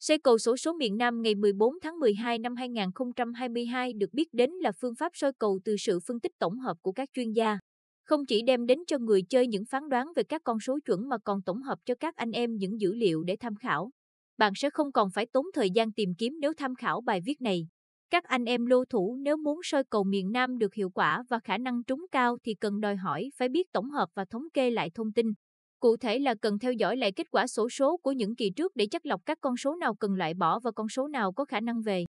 Xây cầu sổ số miền Nam ngày 14 tháng 12 năm 2022 được biết đến là phương pháp soi cầu từ sự phân tích tổng hợp của các chuyên gia. Không chỉ đem đến cho người chơi những phán đoán về các con số chuẩn mà còn tổng hợp cho các anh em những dữ liệu để tham khảo. Bạn sẽ không còn phải tốn thời gian tìm kiếm nếu tham khảo bài viết này. Các anh em lô thủ nếu muốn soi cầu miền Nam được hiệu quả và khả năng trúng cao thì cần đòi hỏi phải biết tổng hợp và thống kê lại thông tin. Cụ thể là cần theo dõi lại kết quả sổ số của những kỳ trước để chắc lọc các con số nào cần loại bỏ và con số nào có khả năng về.